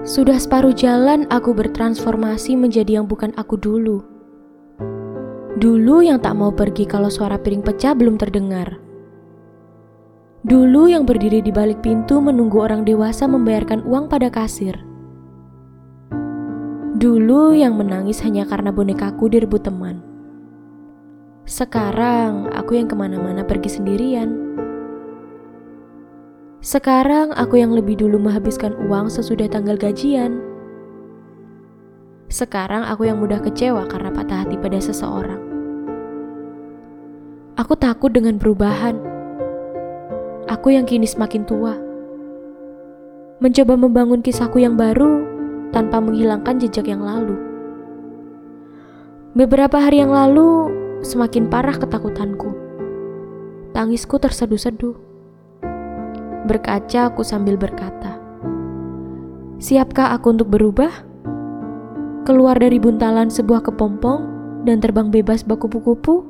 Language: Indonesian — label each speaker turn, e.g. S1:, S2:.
S1: Sudah separuh jalan aku bertransformasi menjadi yang bukan aku dulu. Dulu yang tak mau pergi kalau suara piring pecah belum terdengar. Dulu yang berdiri di balik pintu menunggu orang dewasa membayarkan uang pada kasir. Dulu yang menangis hanya karena bonekaku direbut teman. Sekarang aku yang ke mana-mana pergi sendirian. Sekarang aku yang lebih dulu menghabiskan uang sesudah tanggal gajian. Sekarang aku yang mudah kecewa karena patah hati pada seseorang. Aku takut dengan perubahan. Aku yang kini semakin tua. Mencoba membangun kisahku yang baru tanpa menghilangkan jejak yang lalu. Beberapa hari yang lalu, semakin parah ketakutanku. Tangisku terseduh-seduh. Berkaca aku sambil berkata, Siapkah aku untuk berubah? Keluar dari buntalan sebuah kepompong dan terbang bebas baku kupu-kupu?